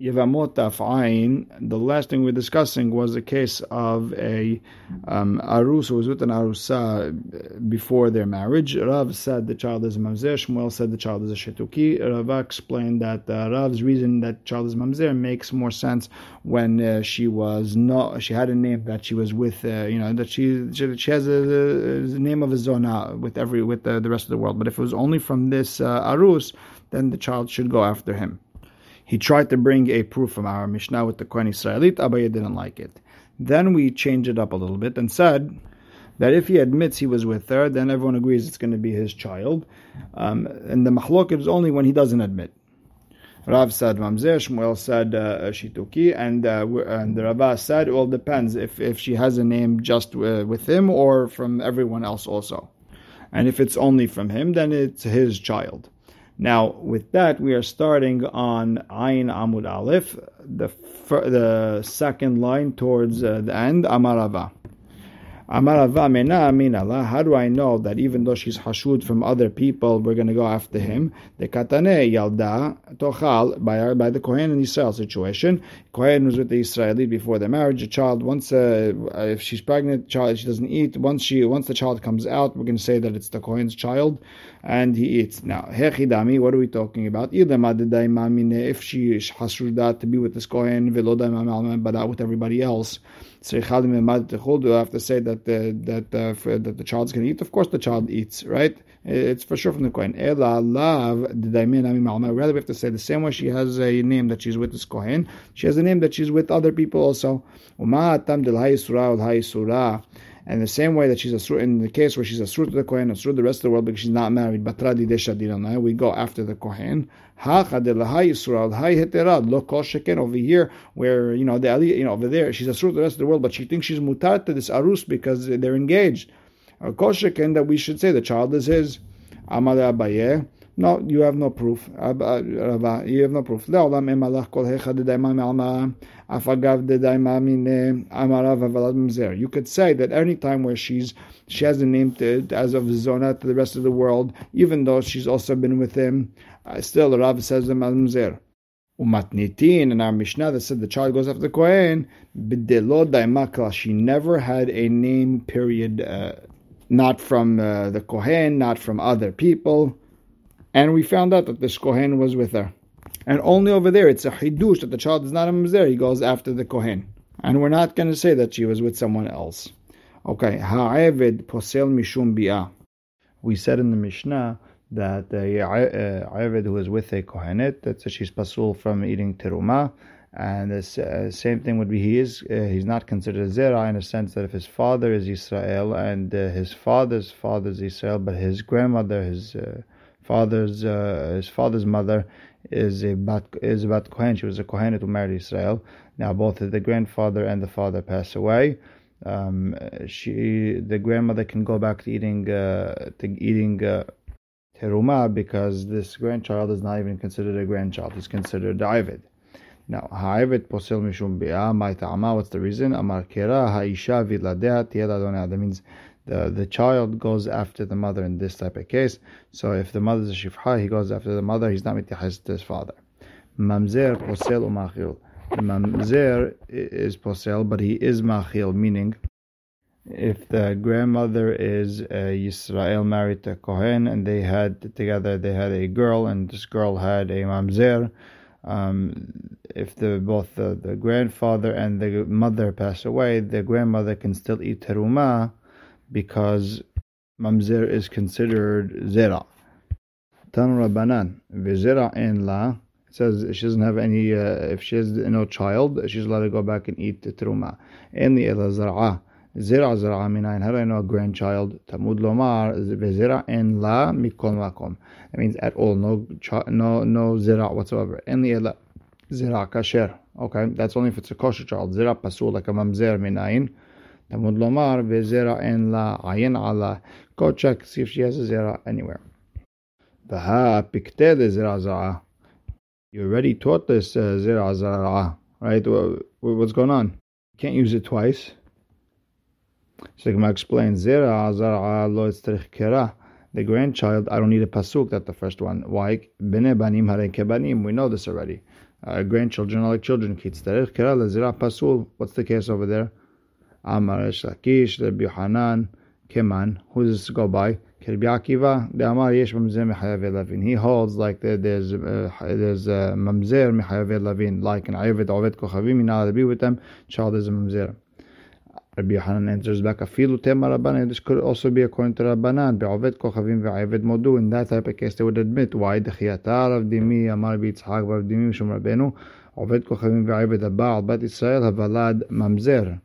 Yevamot Ayin, the last thing we are discussing was the case of a um, Arus who was with an Arusa before their marriage. Rav said the child is a Mamzer, Shmuel said the child is a Shetuki. Rav explained that uh, Rav's reason that child is Mamzer makes more sense when uh, she was not, she had a name that she was with, uh, you know, that she she, she has a, a, name of a Zona with every, with the, the rest of the world. But if it was only from this uh, Arus, then the child should go after him. He tried to bring a proof from our Mishnah with the Kohen Israelit. Abaye didn't like it. Then we changed it up a little bit and said that if he admits he was with her, then everyone agrees it's going to be his child. Um, and the mahlok is only when he doesn't admit. Rav said Mamzer, Shmuel said uh, Shituki, and uh, and the Rava said, well, depends if, if she has a name just uh, with him or from everyone else also. And if it's only from him, then it's his child. Now, with that, we are starting on Ayin Amud Aleph, the, the second line towards uh, the end, Amarava. How do I know that even though she's hashud from other people, we're going to go after him? The katane yalda tochal by by the kohen and Israel situation. Kohen was with the Israeli before the marriage. A child once uh, if she's pregnant, child she doesn't eat. Once she once the child comes out, we're going to say that it's the kohen's child, and he eats. Now hechidami. What are we talking about? If she is hashrudat to be with this kohen, but not with everybody else. Do I have to say that the, that uh, for, that the child's going to eat? Of course, the child eats, right? It's for sure from the kohen. Ela lav did I mean Rather, we have to say the same way she has a name that she's with this kohen. She has a name that she's with other people also. And the same way that she's a sur, in the case where she's a sur to the Kohen, a sur to the rest of the world because she's not married, batradi de we go after the Kohen. Over here, where you know the you know over there, she's a sur to the rest of the world, but she thinks she's mutar to this arus because they're engaged. Koshekin that we should say the child is his. Amale Abaye. No, you have no proof. You have no proof. You could say that any time where she's she has a name to, as of Zona to the rest of the world, even though she's also been with him, uh, still the Rav says the Mamzer. Umatnitin in our Mishnah that said the child goes after the Kohen, she never had a name period, uh, not from uh, the Kohen, not from other people. And we found out that this Kohen was with her. And only over there, it's a hidush that the child is not a mamzer. He goes after the Kohen. And we're not going to say that she was with someone else. Okay, ha'eved posel mishum bi'ah. We said in the Mishnah that the uh, Ayaved who is with a Kohenet, that she's pasul from eating teruma. And the uh, same thing would be he is uh, he's not considered a zera in a sense that if his father is Israel and uh, his father's father is Israel, but his grandmother, his uh, father's uh, his father's mother is a bat is a bat kohen. She was a kohenet who married Israel. Now both the grandfather and the father pass away. Um, she the grandmother can go back to eating uh, to eating uh, teruma because this grandchild is not even considered a grandchild. He's considered David. Now, ha'avid posel mishum bi'ah, my ta'ama, what's the reason? Amar kera ha'isha viladea tiyad That means the, the child goes after the mother in this type of case. So if the mother is a shifha, he goes after the mother, he's not mitihas to his father. Mamzer posel umachil. Mamzer is posel, but he is machil, meaning if the grandmother is a Yisrael married to Kohen and they had together they had a girl and this girl had a mamzer, um, if the both the, the grandfather and the mother pass away, the grandmother can still eat teruma because mamzer is considered zera. Tan Rabbanan, en la, says she doesn't have any, uh, if she has no child, she's allowed to go back and eat the truma. En li ela zar'a, zera zar'a minayin, how do I know a grandchild? Tamud lomar, v'zera en la mikol makom. That means at all, no no no zera whatsoever. Li ela zera kasher. Okay, that's only if it's a kosher child. Zera pasul like a mamzer minayin. Tamud Lomar Vezera en la ayin ala. Go check, see if she has a zera anywhere. Vaha pikte de zera. You already taught this uh, zera za'a, right? What's going on? You can't use it twice. So explains zera za'a lo kera. The grandchild, I don't need a pasuk. That's the first one. Why? Bene banim hare. We know this already. uh, grandchildren are like children. What's the case over there? Amar Lakish, Rabbi Hanan, Keman. Who does this go by? Rabbi Akiva, the Amar Yesh Mamzer Mechayav Lavin. He holds like the, there's uh, there's uh, Mamzer Mechayav Lavin, like an Ayvet Ovet Kochavim, you're not to be with them, child is a Mamzer. Rabbi Yohanan answers back, Afilu Tema Rabbanan, this could also be according to Rabbanan, Be'ovet Kochavim ve'ayvet Modu. In that type of case, they would admit, why the Dechiyata Rav Dimi, Amar B'Yitzhak, Rav Dimi, Mishum Rabbeinu, Ovet Kochavim ve'ayvet Abal, Bat Israel, Havalad Mamzer.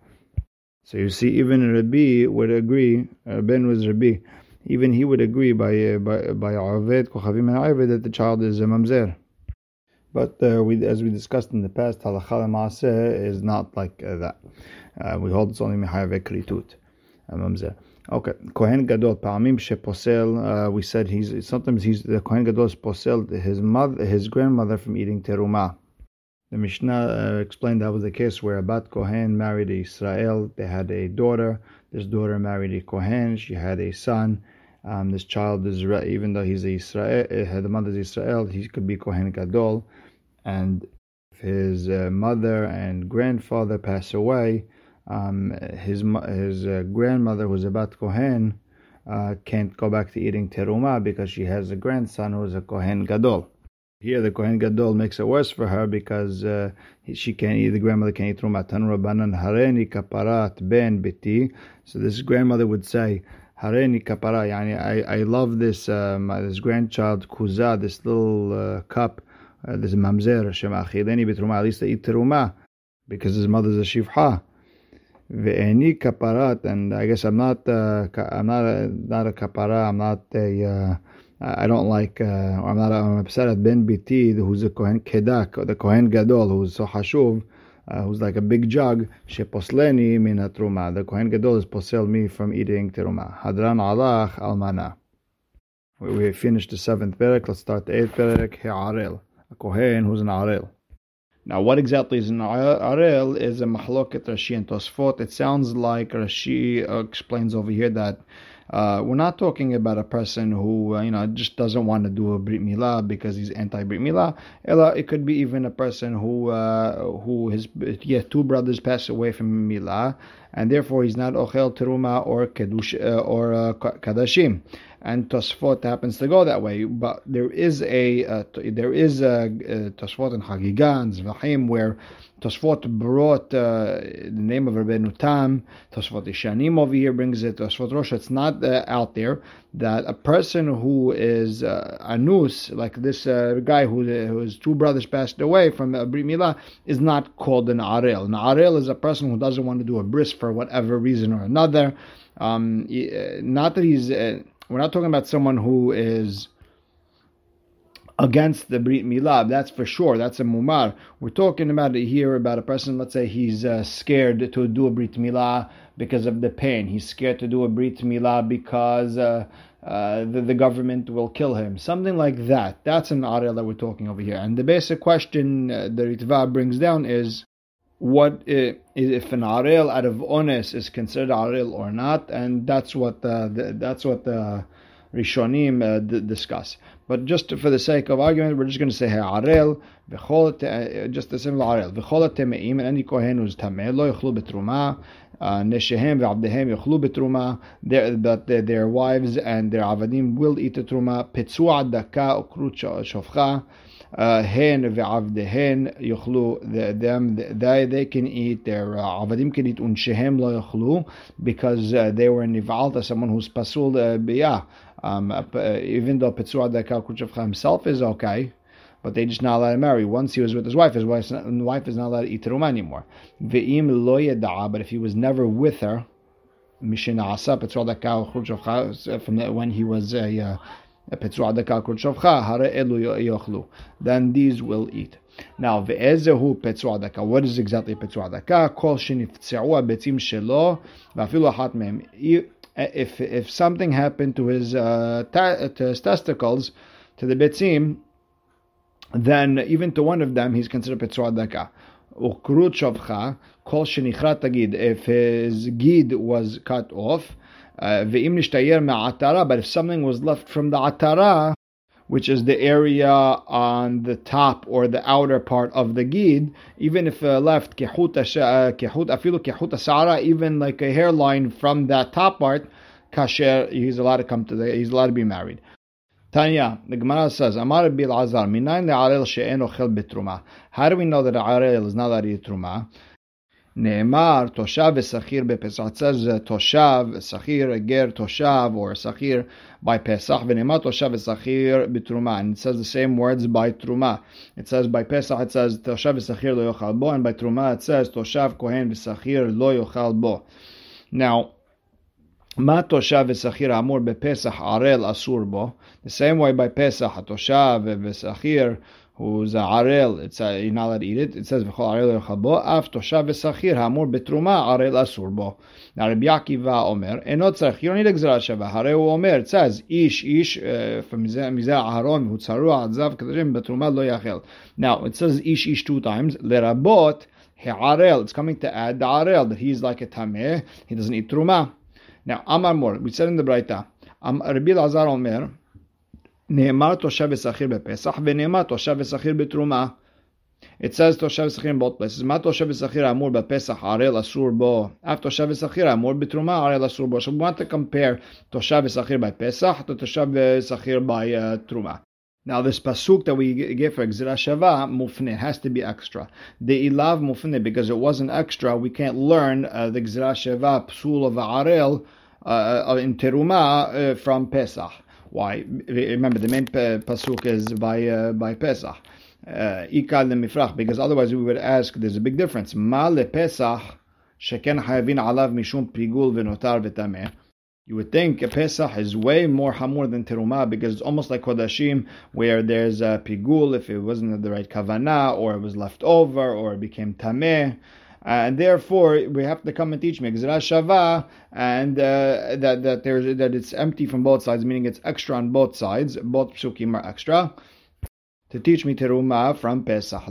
So you see, even Rabbi would agree, Ben was Rabbi, even he would agree by uh, by by Ovet Kochavim and that the child is a Mamzer. But uh, we, as we discussed in the past, halacha maaseh is not like uh, that. Uh, we hold it's only mehayav kritut. Mamzer. Okay, Kohen Gadol Pa'amim sheposel. Uh, we said he's sometimes he's the Kohen Gadol is posel his mother, his grandmother from eating teruma. The Mishnah uh, explained that was the case where a Bat Kohen married a Israel. They had a daughter. This daughter married a Kohen. She had a son. Um, this child is even though he's a Israel, uh, the mother is Israel, he could be Kohen Gadol and if his uh, mother and grandfather pass away, um, his his uh, grandmother, who's a bat kohen, uh, can't go back to eating teruma because she has a grandson who's a kohen gadol. Here, the kohen gadol makes it worse for her because uh, she can't eat. The grandmother can't eat teruma. Tanura banan hareni kaparat ben biti. So this grandmother would say. Hareni kapara, yani I, I love this um, this grandchild kuza, this little uh, cup there's a mamzer shemachileni betruma. At least they eat teruma because his mother's a shivha. Ve'eni kaparat, and I guess I'm not. Uh, I'm not a, not a kapara. I'm not a. Uh, I don't like. Uh, I'm not. I'm upset at Ben Biti, who's a kohen kedak, or the kohen gadol, who's so hashuv. Uh, who's like a big jug, sheposleni min truma. The Kohen Gadol is posel me from eating teruma. Hadran alach almana. We finished the seventh perek. Let's start the eighth perek. He'arel a Kohen who's an Arel. Now, what exactly is an Arel is a Mahloket Rashi and Tosfot. It sounds like Rashi explains over here that uh, we're not talking about a person who uh, you know just doesn't want to do a brit milah because he's anti brit milah. Ella, It could be even a person who uh, who his yeah two brothers pass away from milah, and therefore he's not ochel teruma or kedush uh, or uh, kadashim and Tosfot happens to go that way. But there is a uh, there is a, a Tosfot in Hagiga and Zvahim where Tosfot brought uh, the name of Rabbeinu Tam. Tosfot Ishanim over here brings it. Tosfot Rosh. It's not uh, out there that a person who is uh, anus, like this uh, guy who whose two brothers passed away from a Brit Milah, is not called an arel. An arel is a person who doesn't want to do a bris for whatever reason or another. Um, uh, not that he's uh, we're not talking about someone who is against the Brit Milah, that's for sure. That's a Mumar. We're talking about here about a person, let's say he's uh, scared to do a Brit Milah because of the pain. He's scared to do a Brit Milah because uh, uh, the, the, government will kill him. Something like that. That's an Arel that we're talking over here. And the basic question uh, the Ritva brings down is what uh, if an arel out of ones is considered arel or not, and that's what uh, the, that's what the Rishonim uh, d- discuss. But just for the sake of argument, we're just going to say arel uh, just the same arel v'chol temeim and any kohen who's tameh lo yochlu betruma. Uh, neshehem ve'abdehem yochlu betruma. But their, wives and their avadim will eat the truma. Petzua daka ukrut shofcha hen ve'avdehen yochlu them they they can eat their avadim can eat unshehem lo yochlu because uh, they were in nivalta someone who's pasul uh, biyah um, uh, even though Petzua Dekal himself is okay, but they just not allowed to marry. Once he was with his wife, his wife, wife is not allowed to eat teruma anymore. Ve'im lo but if he was never with her, Mishnah Asa Petzua Dekal from when he was a uh, then these will eat. Now, What is exactly achat mehem. If if something happened to his uh, to his testicles, to the betzim, then even to one of them, he's considered shenichrat tagid. If his gid was cut off, uh, but if something was left from the atara, which is the area on the top or the outer part of the gid, even if uh, left kehut afilu kehut sara, even like a hairline from that top part, kasher, he's allowed to come to the, he's allowed to be married. Tanya, the Gemara says, Amar bil Azar, minayin le'arel she'en ochel betruma. How do we know that arel is not eat truma? נאמר תושב ושכיר בפסח. It says תושב, שכיר, גר, תושב, or שכיר by פסח, ונאמר תושב ושכיר בתרומה. And it says the same words by תרומה. It says by פסח, it says תושב ושכיר לא יאכל בו, and by תרומה it says תושב, כהן ושכיר לא יאכל בו. Now, מה תושב ושכיר האמור בפסח ערל אסור בו? The same way by פסח, התושב ושכיר who's a arel, it's a, you're not allowed to eat it. It says v'chol arel bo af toshav v'sachir hamur betruma arel asur bo. Now Rabbi Akiva Omer, enot tzarich, you don't need gzera shava. Hareu Omer, it says ish ish uh, from mizeh aharon v'hutzaru adzav kadashim betruma lo yachel. Now it says ish ish two times. Lerabot he'arel. It's coming to add the arel that he's like a tameh. He doesn't eat truma. Now Amar Mor, we said in the Braita. Rabbi Lazar Omer. נאמר תושב ושכיר בפסח, ונאמר תושב ושכיר בתרומה. It says תושב ושכיר in both places. מה תושב ושכיר האמור בפסח ערל אסור בו? אף תושב ושכיר האמור בתרומה ערל אסור בו. So we want to compare תושב ושכיר by פסח to תושב ושכיר by uh, תרומה. Now this pasuk that we give for Gzira Shava, mufne, has to be extra. The ilav mufne, because it wasn't extra, we can't learn uh, the Gzira Shava, psul of Arel, uh, in Teruma uh, from Pesach. Why? Remember, the main pasuk is by uh, by Pesach. Uh, Ikal lemifrach, because otherwise we would ask. There's a big difference. Ma lepesach sheken hayavin alav mishum pigul v'notar v'tameh. You would think a Pesach is way more hamur than teruma because it's almost like Kodashim, where there's a pigul if it wasn't the right kavana, or it was left over, or it became tameh. Uh, and therefore we have to come and teach me Shava, and uh, that that there's that it's empty from both sides, meaning it's extra on both sides. Both psukim are extra. To teach me teruma from Pesach.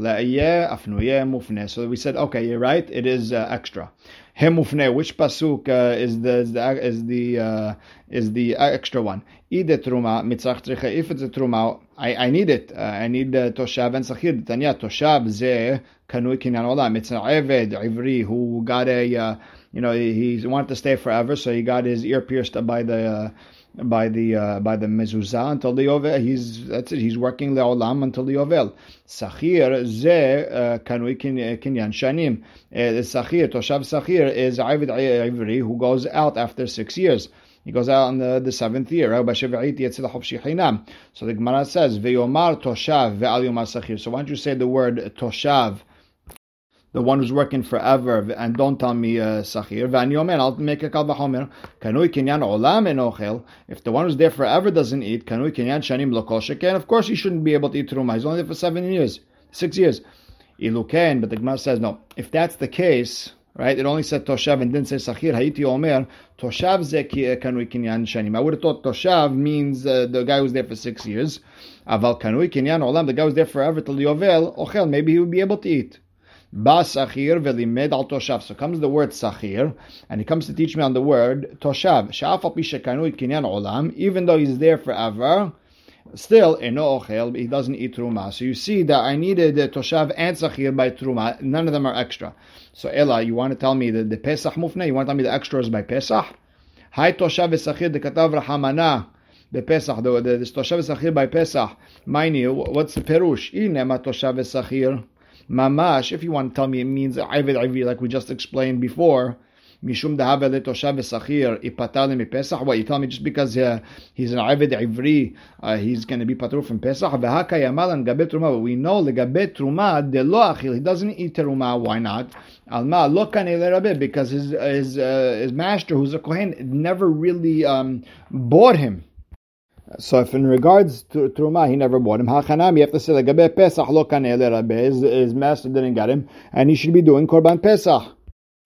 So we said, okay, you're right. It is uh, extra. Hemufne, which pasuk uh, is the is the is the, uh, is the extra one? Ide truma mitzach If it's a truma, I, I need it. Uh, I need uh, toshav and sachir. Tanya toshav ze kanui kinyan olam. It's an eved ivri who got a uh, you know he, he wanted to stay forever, so he got his ear pierced by the uh, by the uh, by the mezuzah until the yovel. He's that's it. He's working the olam until the yovel. Sachir ze uh, kanui kinyan shanim. Uh, sachir toshav sachir is avid ivri who goes out after six years. He goes out on the, the seventh year. So the Gemara says, "Ve'yomar toshav ve'al yomar sachir." So why don't you say the word toshav the one who's working forever, and don't tell me uh, sachir. V'anyomer, I'll make a kal v'chomer. Kanui kinyan olam enochel. If the one who's there forever doesn't eat, kanui kinyan shanim sheken. Of course, he shouldn't be able to eat truma. He's only there for seven years, six years. Iluken, but the Gemara says no. If that's the case, right? It only said toshav and didn't say sachir. Haiti omer toshav ze kanui kinyan shanim. I would have thought toshav means uh, the guy who's there for six years. Aval kanui kinyan olam. The guy who's there forever till yovel ochel. Maybe he would be able to eat. Ba sachir velimed al toshav. So comes the word sachir, and he comes to teach me on the word toshav. Sha'af al kinyan olam. Even though he's there forever, still eno ochel. He doesn't eat truma. So you see that I needed toshav and sachir by truma. None of them are extra. So Ella, you want to tell me the pesach mufne? You want to tell me the extras by pesach? Hi toshav sachir the katav rahamana. The Pesach, the, the, the Toshav Sachir by Pesach. Mine, what's the Perush? Inema Toshav Sachir. Mamash, if you want to tell me it means Ivid Ivri, like we just explained before, Mishum dahave letoshav v'sachir ipatal mipesach. What you tell me just because uh, he's an Ivid Ivri, uh, he's going to be patur from Pesach? V'haka yamal and gabet truma. But we know the truma de lo achil. He doesn't eat truma. Why not? Alma lo kanei because his his uh, his master, who's a kohen, never really um, bought him. So if in regards to Truma, he never bought him, Hachanam, you have to say, Gabe Pesach lo his, his master didn't get him, and he should be doing Korban Pesach.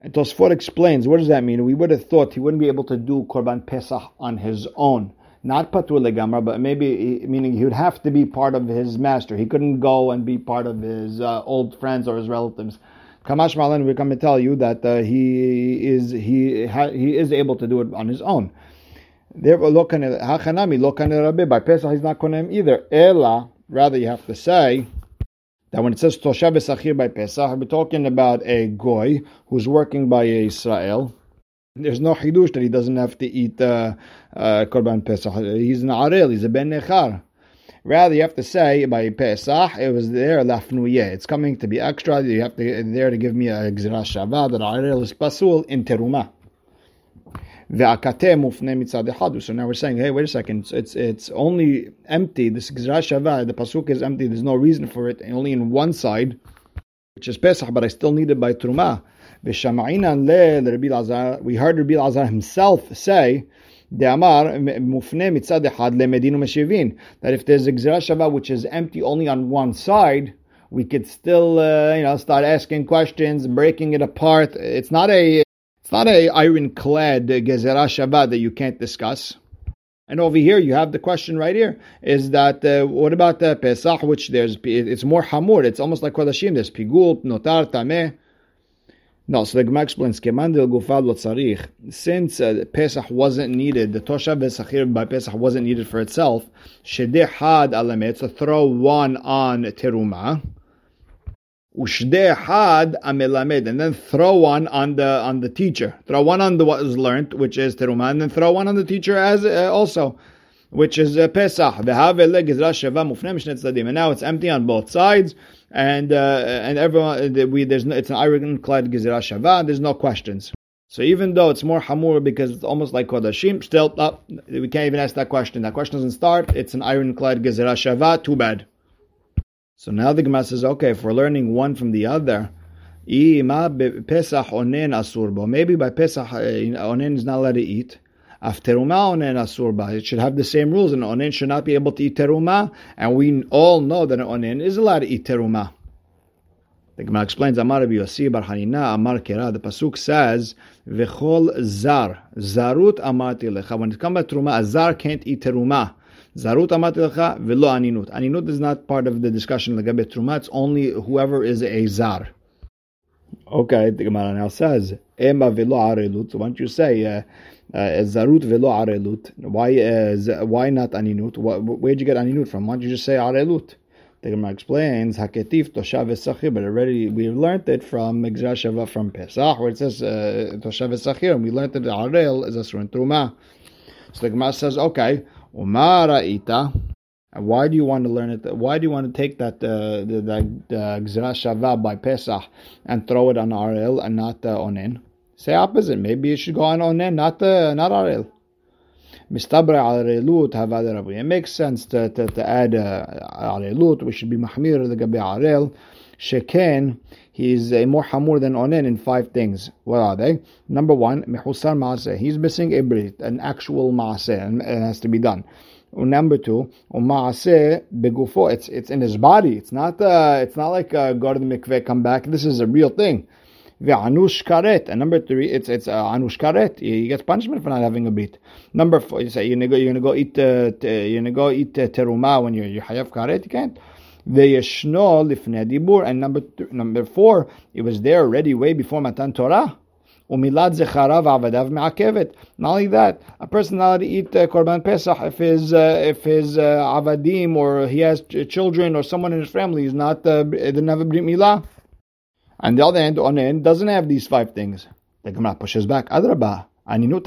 And Tosfot explains, what does that mean? We would have thought he wouldn't be able to do Korban Pesach on his own. Not Patur Legamra, but maybe, meaning he would have to be part of his master. He couldn't go and be part of his uh, old friends or his relatives. Kamash Malan, we come to tell you that uh, he is he ha, he is able to do it on his own. Therefore, lo hachanami lo rabbi. By Pesach, he's not konem either. Ela, rather, you have to say that when it says toshav esachir by Pesach, we're talking about a goy who's working by Israel. There's no chidush that he doesn't have to eat uh, uh, korban Pesach. He's an arel. He's a ben nechar. Rather, you have to say by Pesach, it was there lafnuye. It's coming to be extra. You have to there to give me a gzira shava that arel is pasul in teruma. So now we're saying, hey, wait a second. It's it's only empty. This Gzra Shava, the pasuk is empty. There's no reason for it. Only in one side, which is Pesach, but I still need it by Truma. We heard Rabbi Lazar himself say, Mufne that if there's a Shava which is empty only on one side, we could still, uh, you know, start asking questions, breaking it apart. It's not a it's not a ironclad gezerah Shava that you can't discuss. And over here, you have the question right here: is that uh, what about the Pesach? Which there's it's more hamur. It's almost like Kodashim. There's pigul, notar, tameh. No, so the Gemara explains, Kemandil Gufad Lotzarich, Since uh, Pesach wasn't needed, the Toshav Besachir by Pesach wasn't needed for itself, Shedeh Had Alamet, so throw one on Teruma, had amelamed, and then throw one on the on the teacher. Throw one on the what is learned, which is teruma, and then throw one on the teacher as uh, also, which is uh, pesach. And now it's empty on both sides, and uh, and everyone uh, we there's no, it's an ironclad gezerah shava. There's no questions. So even though it's more hamur because it's almost like kodashim, still uh, we can't even ask that question. That question doesn't start. It's an ironclad gezerah shava. Too bad. So now the Gemara says, okay, if we're learning one from the other, maybe by Pesach uh, onen is not allowed to eat. Afteruma onen asurba. It should have the same rules, and onen should not be able to eat teruma. And we all know that onen is allowed to eat teruma. The Gemara explains, Amar Rabbi Yossi Bar Hanina, Amar Kera. The pasuk says, "V'chol zar zarut amarti lecha." When it comes to teruma, a zar can't eat teruma. Zarut amati lecha velo aninut. Aninut is not part of the discussion legabe truma. It's only whoever is a zar. Okay, the Gemara now says ema velo arelut. So why don't you say uh, uh, zarut velo arelut? Why uh, why not aninut? Where'd you get aninut from? Why don't you just say arelut? The Gemara explains haketif toshav esachir, but already we learned it from Megzra from Pesach, where it says uh, toshav esachir, and we learned that arel is a surun truma. So the Gemara says, okay, Umara ita. Why do you want to learn it? Why do you want to take that uh, the the gzera shava by Pesach and throw it on Arel and not uh, Onen? Say opposite. Maybe you should go on Onen, not uh, not havad It makes sense to, to, to add uh. We should be mahmir the gabi arel. Sheken, he's a more hamur than onen in five things. What are they? Number one, mehusar maaseh. He's missing a brit, an actual maaseh, and it has to be done. Number two, maaseh begufo. It's it's in his body. It's not uh, it's not like uh, go to the mikveh, come back. This is a real thing. Ve'anush karet. And number three, it's it's uh, anush karet. He gets punishment for not having a brit. Number four, you say you're gonna go, you're gonna go eat uh, you're gonna go eat uh, teruma when you're you have karet. You can't. Ve'yeshno lifnei dibur. And number th- number four, it was there already way before Matan Torah. Umilad zecharav avadav me'akevet. Not only that, a person not to eat uh, korban pesach if his uh, if his uh, avadim or he has children or someone in his family is not uh, didn't milah. On the other hand, onen doesn't have these five things. The Gemara pushes back. Adrabah. Aninut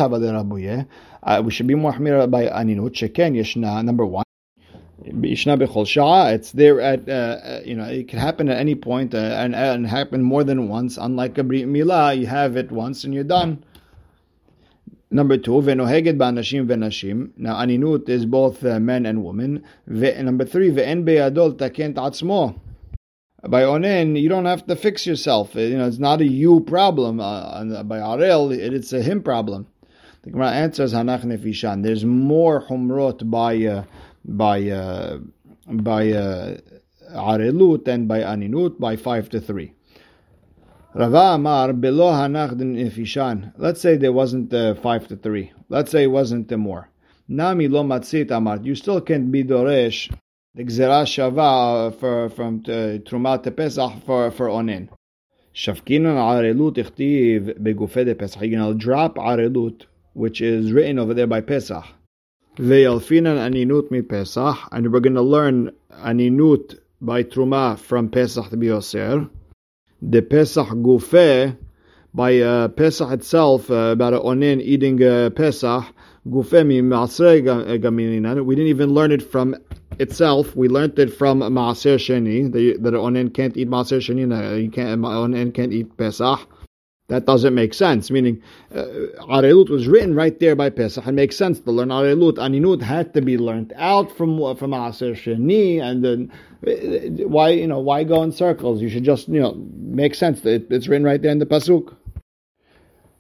uh, We should be more by aninut. Sheken yeshna. Number one. It's there at uh, uh, you know it can happen at any point uh, and and happen more than once. Unlike a brit milah, you have it once and you're done. Number two, venoheged ba'anashim venashim. Now aninut is both uh, men and women. Number three, ve'en be'adol takent atzmo. By onen, you don't have to fix yourself. You know, it's not a you problem. Uh, by arel, it's a him problem. The Gemara answers hanach nefishan. There's more humrot by. Uh, by uh, by uh, arelut and by aninut by five to three. Rava Amar below hanach nefishan. Let's say there wasn't uh, five to three. Let's say it wasn't uh, more. Nami lo matzit amar. You still can't be doresh the gzera shava for from uh, trumat pesach for for onen. Shavkinan arelut ichtiv begufed pesach. You're gonna drop arelut, which is written over there by pesach Aninut mi Pesach, and we're going to learn aninut by Truma from Pesach to be Oser. The Pesach Gufe, by uh, Pesach itself, uh, about an onen eating uh, Pesach, Gufe mi Ma'asrei Gamilinan. We didn't even learn it from itself. We learned it from Maaser Sheni, that an onen can't eat Maaser Sheni, you can't, onen can't eat Pesach. That doesn't make sense. Meaning, uh, Arelut was written right there by Pesach. It makes sense to learn Arelut. Aninut had to be learned out from from Aser Sheni, and then uh, why you know why go in circles? You should just you know make sense. It, it's written right there in the pasuk.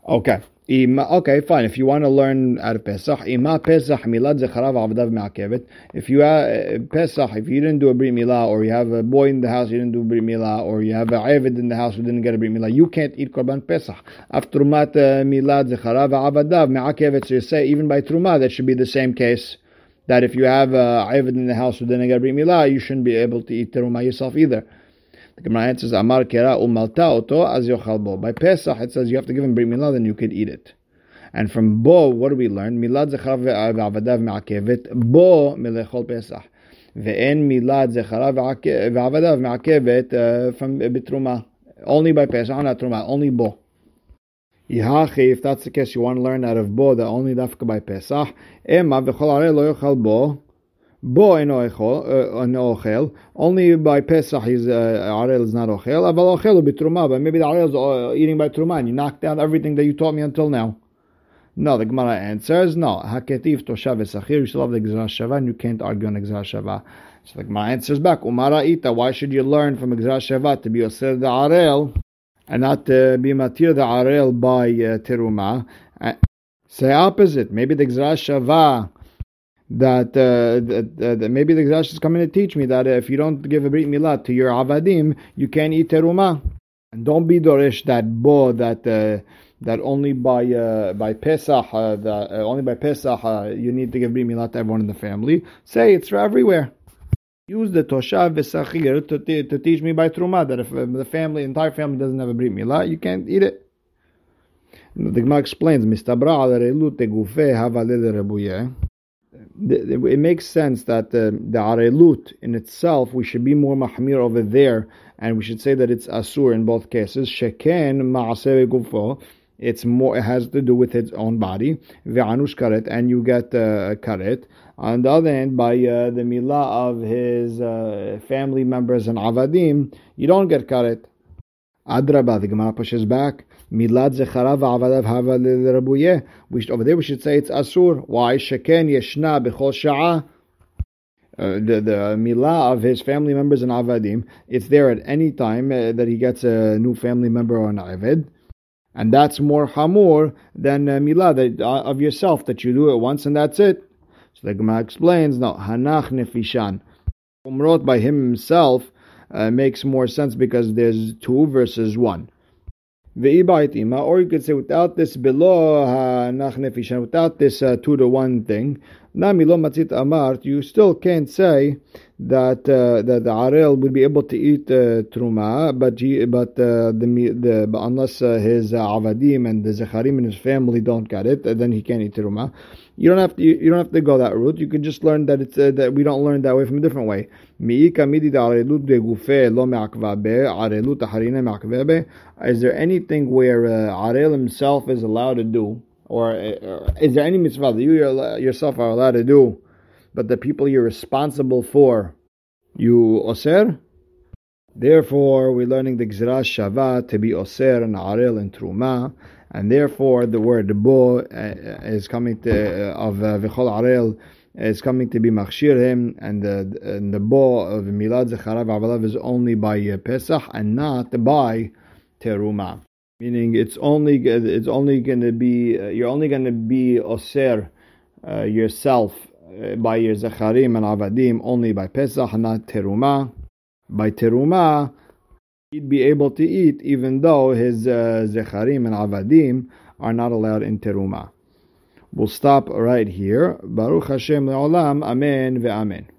Okay. Okay, fine. If you want to learn out of Pesach, Ima Pesach milad zecharav avdav me'akevet. If you have uh, Pesach, if you didn't do a brit milah, or you have a boy in the house, you didn't do a brit milah, or you have a avid in the house who didn't get a brit milah, you can't eat korban Pesach. After Trumat uh, milad zecharav avdav me'akevet. So you say even by Truma that should be the same case. That if you have a avid in the house who didn't get a brit milah, you shouldn't be able to eat Truma yourself either. The Gemara answers, Amar kera umalta oto az yochal bo. By Pesach, it says you have to give him brit milah, then you could eat it. And from bo, what do we learn? Milad zecharav ve'avadav me'akevet, bo melechol Pesach. Ve'en milad zecharav ve'avadav me'akevet uh, from uh, bitruma. Only by Pesach, not truma, only bo. Yihachi, if that's the case, you want to learn out of bo, that only dafka by Pesach. Emma v'chol arei lo yochal bo. Bo en ochel. Only by Pesach his uh, arel is not ochel. Aval ochel bitruma. But maybe the arel is uh, eating by truma, and you knocked down everything that you taught me until now. No, the Gemara answers no. Haketiv toshav esachir. You still have the Gzara Shava, and you can't argue on Gzara Shava. So the Gemara answers back. Umara ita. Why should you learn from Gzara Shava to be osir the arel and not uh, be matir the arel by uh, teruma? Uh, say opposite. Maybe the Gzara Shava that, uh, that, that, maybe the Gzash is coming to teach me that if you don't give a Brit Milah to your Avadim, you can't eat Teruma. And don't be Dorish that bo that uh, that only by uh, by Pesach uh, that, uh, only by Pesach uh, you need to give Brit Milah to everyone in the family. Say it's for everywhere. Use the Toshav Vesachir to, to teach me by Truma that if the family, entire family doesn't have a Brit Milah, you can't eat it. The Gemara explains, Mr. Mistabra al Relut Gufe Havalil Rebuyeh it makes sense that the, the arelut in itself, we should be more mahmir over there, and we should say that it's asur in both cases. Sheken ma'aseh gufo, it's more, it has to do with its own body. Ve'anush karet, and you get uh, karet. On the other hand, by uh, the milah of his uh, family members and avadim, you don't get karet. Adraba, the Gemara pushes back. Milad zechara v'avadav hava l'rabuye. We should, over there we should say it's asur. Why? Sheken yeshna b'chol sha'ah. Uh, the, the milah of his family members and avadim, it's there at any time uh, that he gets a new family member or an avid. And that's more hamur than uh, milah that, uh, of yourself, that you do it once and that's it. So the Gemara explains, no, hanach nefishan. Umrot by him himself uh, makes more sense because there's two versus one or you could say without this below nefishan, without this uh, two to one thing, nami lo matzit amart, you still can't say that uh, that the arel would be able to eat uh, truma, but he, but uh, the, the unless uh, his uh, avadim and the zecharim and his family don't get it, then he can't eat truma. You don't have to. You, you, don't have to go that route. You can just learn that it's uh, that we don't learn that way from a different way. Is there anything where uh, arel himself is allowed to do, or uh, is there any mitzvah that you yourself are allowed to do, but the people you're responsible for, you oser? Therefore, we're learning the Gzira Shava to be Oser and Arel and Truma and therefore the word bo uh, is coming to uh, of v'chol uh, arel is coming to be machshir him, and the and the bo of milad zecharav avalav is only by uh, Pesach and not by teruma. Meaning it's only it's only going to be uh, you're only going to be oser uh, yourself by your zecharim and avadim only by Pesach and not teruma. By teruma he'd be able to eat even though his uh, zecharim and avadim are not allowed in teruma. We'll stop right here. Baruch Hashem le'olam. Amen ve'amen.